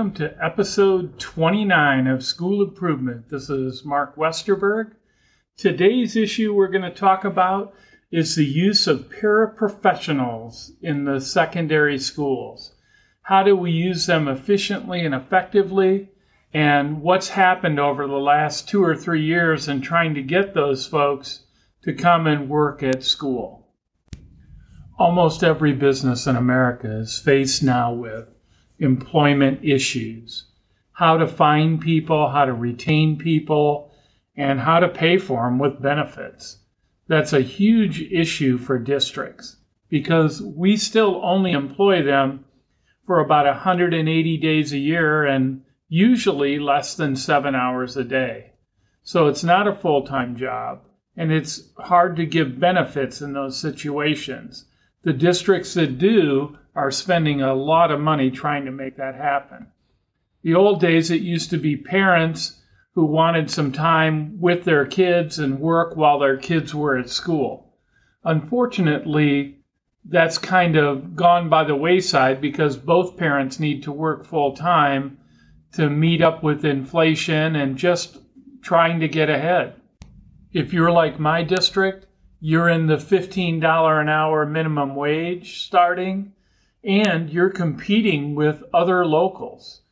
Welcome to episode 29 of School Improvement. This is Mark Westerburg. Today's issue we're going to talk about is the use of paraprofessionals in the secondary schools. How do we use them efficiently and effectively? And what's happened over the last two or three years in trying to get those folks to come and work at school? Almost every business in America is faced now with employment issues how to find people, how to retain people, and how to pay for them with benefits. That's a huge issue for districts because we still only employ them for about 180 days a year and usually less than seven hours a day. So it's not a full time job and it's hard to give benefits in those situations. The districts that do are spending a lot of money trying to make that happen. The old days, it used to be parents who wanted some time with their kids and work while their kids were at school. Unfortunately, that's kind of gone by the wayside because both parents need to work full time to meet up with inflation and just trying to get ahead. If you're like my district, you're in the $15 an hour minimum wage starting and you're competing with other locals.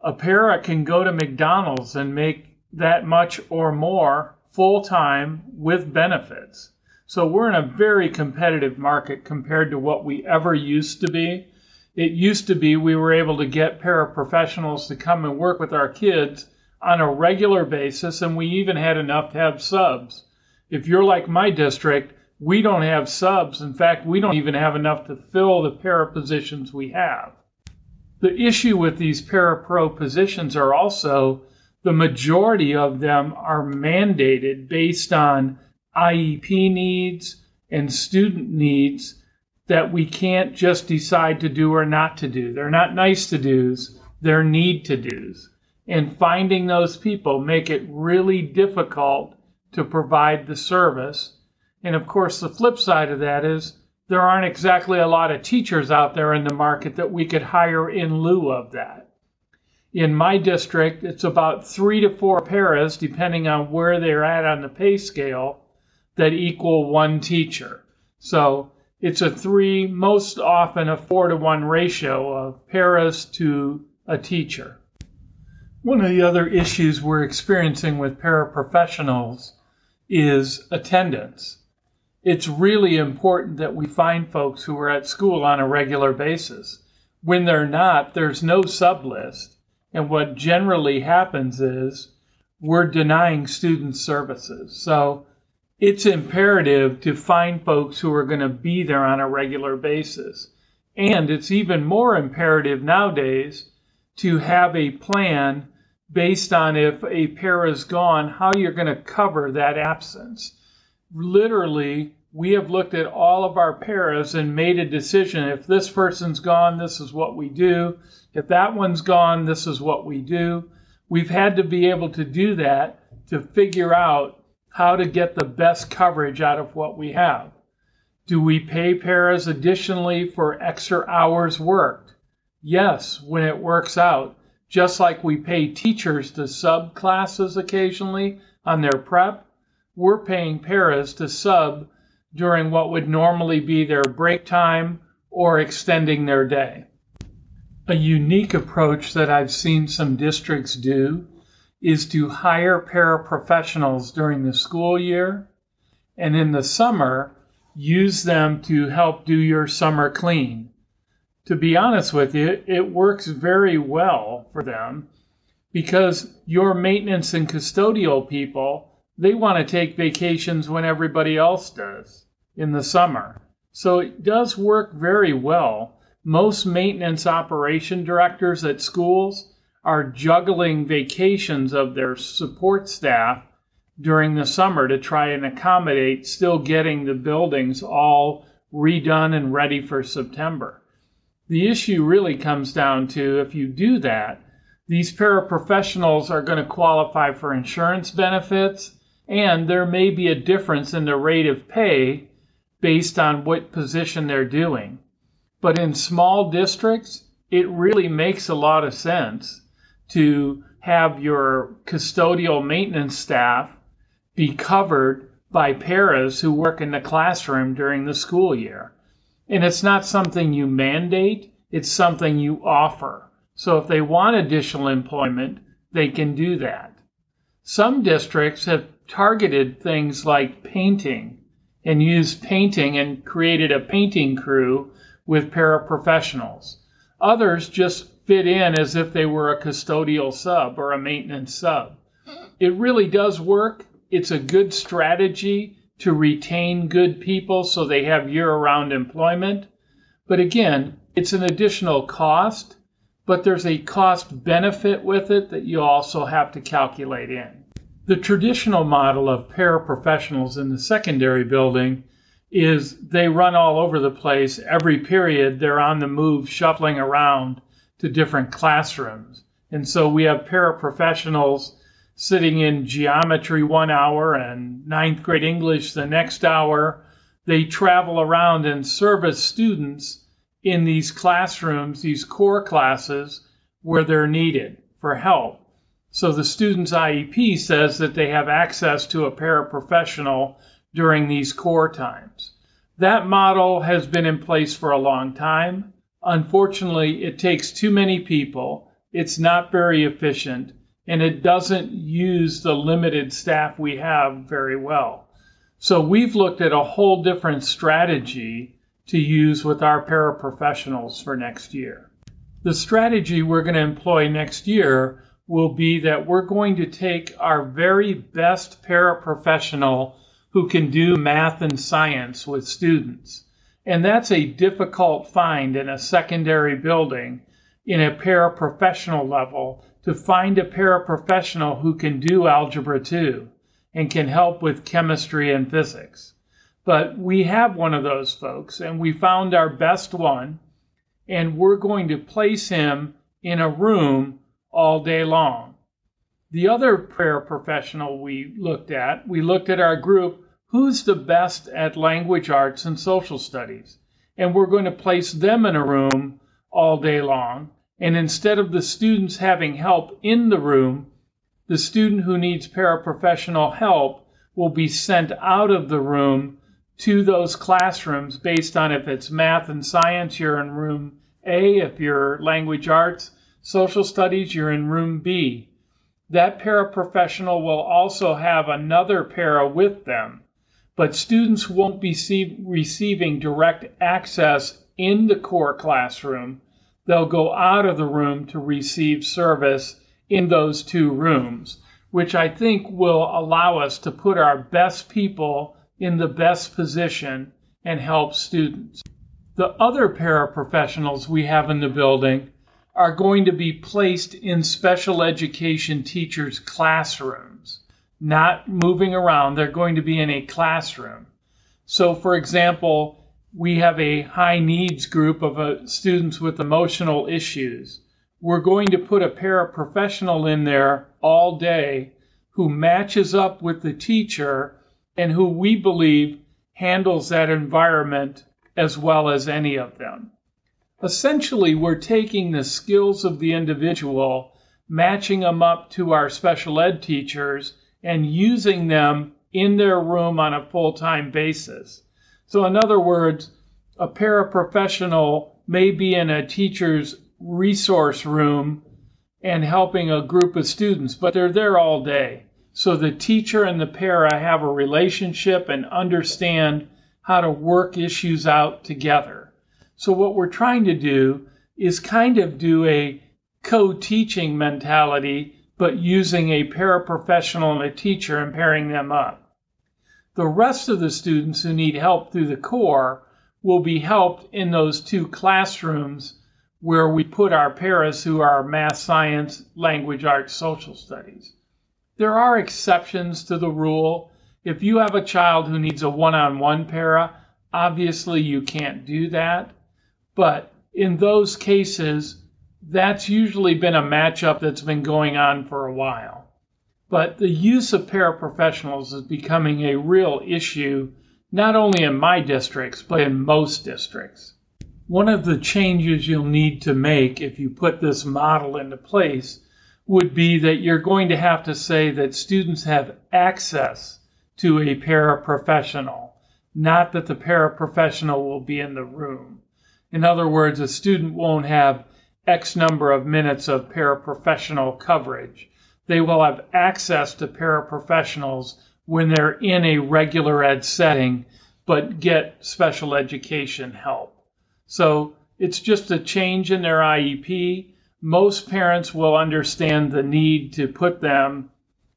A para can go to McDonald's and make that much or more full time with benefits. So we're in a very competitive market compared to what we ever used to be. It used to be we were able to get paraprofessionals to come and work with our kids on a regular basis, and we even had enough to have subs. If you're like my district, we don't have subs. In fact, we don't even have enough to fill the para positions we have. The issue with these para pro positions are also the majority of them are mandated based on IEP needs and student needs that we can't just decide to do or not to do. They're not nice to do's, they're need to do's. And finding those people make it really difficult to provide the service and of course, the flip side of that is there aren't exactly a lot of teachers out there in the market that we could hire in lieu of that. In my district, it's about three to four paras, depending on where they're at on the pay scale, that equal one teacher. So it's a three, most often a four to one ratio of paras to a teacher. One of the other issues we're experiencing with paraprofessionals is attendance it's really important that we find folks who are at school on a regular basis. When they're not, there's no sub list. And what generally happens is we're denying students services. So it's imperative to find folks who are going to be there on a regular basis. And it's even more imperative nowadays to have a plan based on if a pair is gone, how you're going to cover that absence literally, we have looked at all of our paras and made a decision. If this person's gone, this is what we do. If that one's gone, this is what we do. We've had to be able to do that to figure out how to get the best coverage out of what we have. Do we pay paras additionally for extra hours worked? Yes, when it works out. Just like we pay teachers to sub classes occasionally on their prep, we're paying paras to sub during what would normally be their break time or extending their day. A unique approach that I've seen some districts do is to hire paraprofessionals during the school year and in the summer use them to help do your summer clean. To be honest with you, it works very well for them because your maintenance and custodial people they want to take vacations when everybody else does in the summer. So it does work very well. Most maintenance operation directors at schools are juggling vacations of their support staff during the summer to try and accommodate still getting the buildings all redone and ready for September. The issue really comes down to if you do that, these paraprofessionals are going to qualify for insurance benefits and there may be a difference in the rate of pay based on what position they're doing. But in small districts, it really makes a lot of sense to have your custodial maintenance staff be covered by paras who work in the classroom during the school year. And it's not something you mandate, it's something you offer. So if they want additional employment, they can do that. Some districts have targeted things like painting and used painting and created a painting crew with paraprofessionals. Others just fit in as if they were a custodial sub or a maintenance sub. It really does work. It's a good strategy to retain good people so they have year round employment. But again, it's an additional cost, but there's a cost benefit with it that you also have to calculate in. The traditional model of paraprofessionals in the secondary building is they run all over the place. Every period, they're on the move, shuffling around to different classrooms. And so we have paraprofessionals sitting in geometry one hour and ninth grade English the next hour. They travel around and service students in these classrooms, these core classes, where they're needed for help. So the student's IEP says that they have access to a paraprofessional during these core times. That model has been in place for a long time. Unfortunately, it takes too many people. It's not very efficient and it doesn't use the limited staff we have very well. So we've looked at a whole different strategy to use with our paraprofessionals for next year. The strategy we're going to employ next year will be that we're going to take our very best paraprofessional who can do math and science with students. And that's a difficult find in a secondary building in a paraprofessional level to find a paraprofessional who can do Algebra 2 and can help with chemistry and physics. But we have one of those folks, and we found our best one, and we're going to place him in a room all day long. The other paraprofessional we looked at, we looked at our group, who's the best at language arts and social studies? And we're going to place them in a room all day long and instead of the students having help in the room, the student who needs paraprofessional help will be sent out of the room to those classrooms based on if it's math and science, you're in room A. If you're language arts, social studies, you're in room B. That paraprofessional will also have another para with them, but students won't be receiving direct access in the core classroom they'll go out of the room to receive service in those two rooms, which I think will allow us to put our best people in the best position and help students. The other paraprofessionals we have in the building are going to be placed in special education teachers' classrooms, not moving around. They're going to be in a classroom. So, for example, we have a high needs group of uh, students with emotional issues. We're going to put a paraprofessional in there all day who matches up with the teacher and who we believe handles that environment as well as any of them. Essentially, we're taking the skills of the individual, matching them up to our special ed teachers, and using them in their room on a full time basis. So, in other words, a paraprofessional may be in a teacher's resource room and helping a group of students, but they're there all day. So the teacher and the para have a relationship and understand how to work issues out together. So what we're trying to do is kind of do a co-teaching mentality, but using a paraprofessional and a teacher and pairing them up. The rest of the students who need help through the core will be helped in those two classrooms where we put our paras who are math, science, language arts, social studies. There are exceptions to the rule. If you have a child who needs a one on one para, obviously you can't do that. But in those cases, that's usually been a matchup that's been going on for a while. But the use of paraprofessionals is becoming a real issue, not only in my districts, but in most districts. One of the changes you'll need to make if you put this model into place would be that you're going to have to say that students have access to a paraprofessional, not that the paraprofessional will be in the room. In other words, a student won't have X number of minutes of paraprofessional coverage. They will have access to paraprofessionals when they're in a regular ed setting, but get special education help. So it's just a change in their IEP. Most parents will understand the need to put them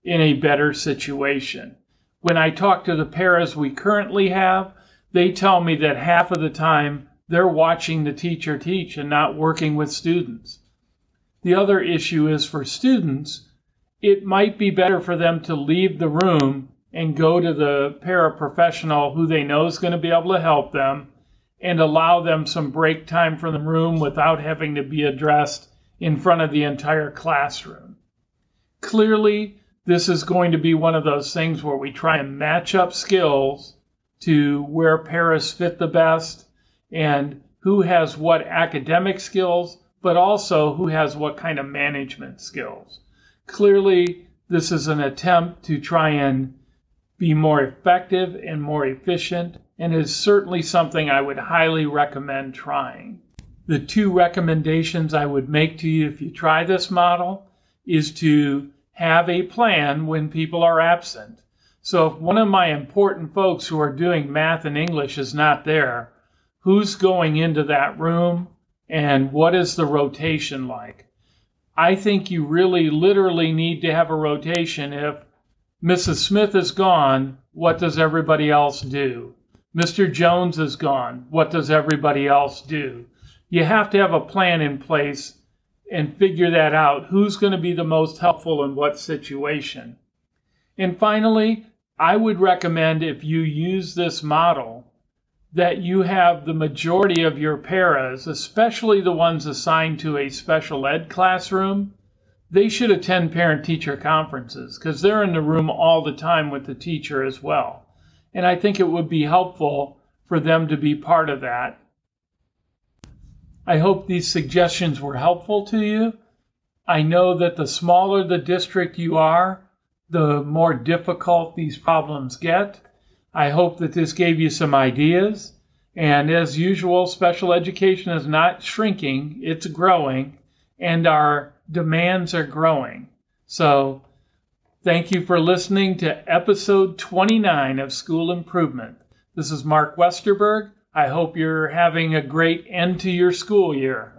in a better situation. When I talk to the paras we currently have, they tell me that half of the time they're watching the teacher teach and not working with students. The other issue is for students, it might be better for them to leave the room and go to the paraprofessional who they know is going to be able to help them and allow them some break time from the room without having to be addressed in front of the entire classroom. Clearly, this is going to be one of those things where we try and match up skills to where paras fit the best and who has what academic skills, but also who has what kind of management skills. Clearly, this is an attempt to try and be more effective and more efficient and is certainly something I would highly recommend trying. The two recommendations I would make to you if you try this model is to have a plan when people are absent. So if one of my important folks who are doing math and English is not there, who's going into that room and what is the rotation like? I think you really literally need to have a rotation if Mrs. Smith is gone, what does everybody else do? Mr. Jones is gone. What does everybody else do? You have to have a plan in place and figure that out. Who's going to be the most helpful in what situation? And finally, I would recommend if you use this model that you have the majority of your paras, especially the ones assigned to a special ed classroom, they should attend parent teacher conferences because they're in the room all the time with the teacher as well. And I think it would be helpful for them to be part of that. I hope these suggestions were helpful to you. I know that the smaller the district you are, the more difficult these problems get. I hope that this gave you some ideas. And as usual, special education is not shrinking, it's growing, and our demands are growing. So Thank you for listening to episode 29 of School Improvement. This is Mark Westerburg. I hope you're having a great end to your school year.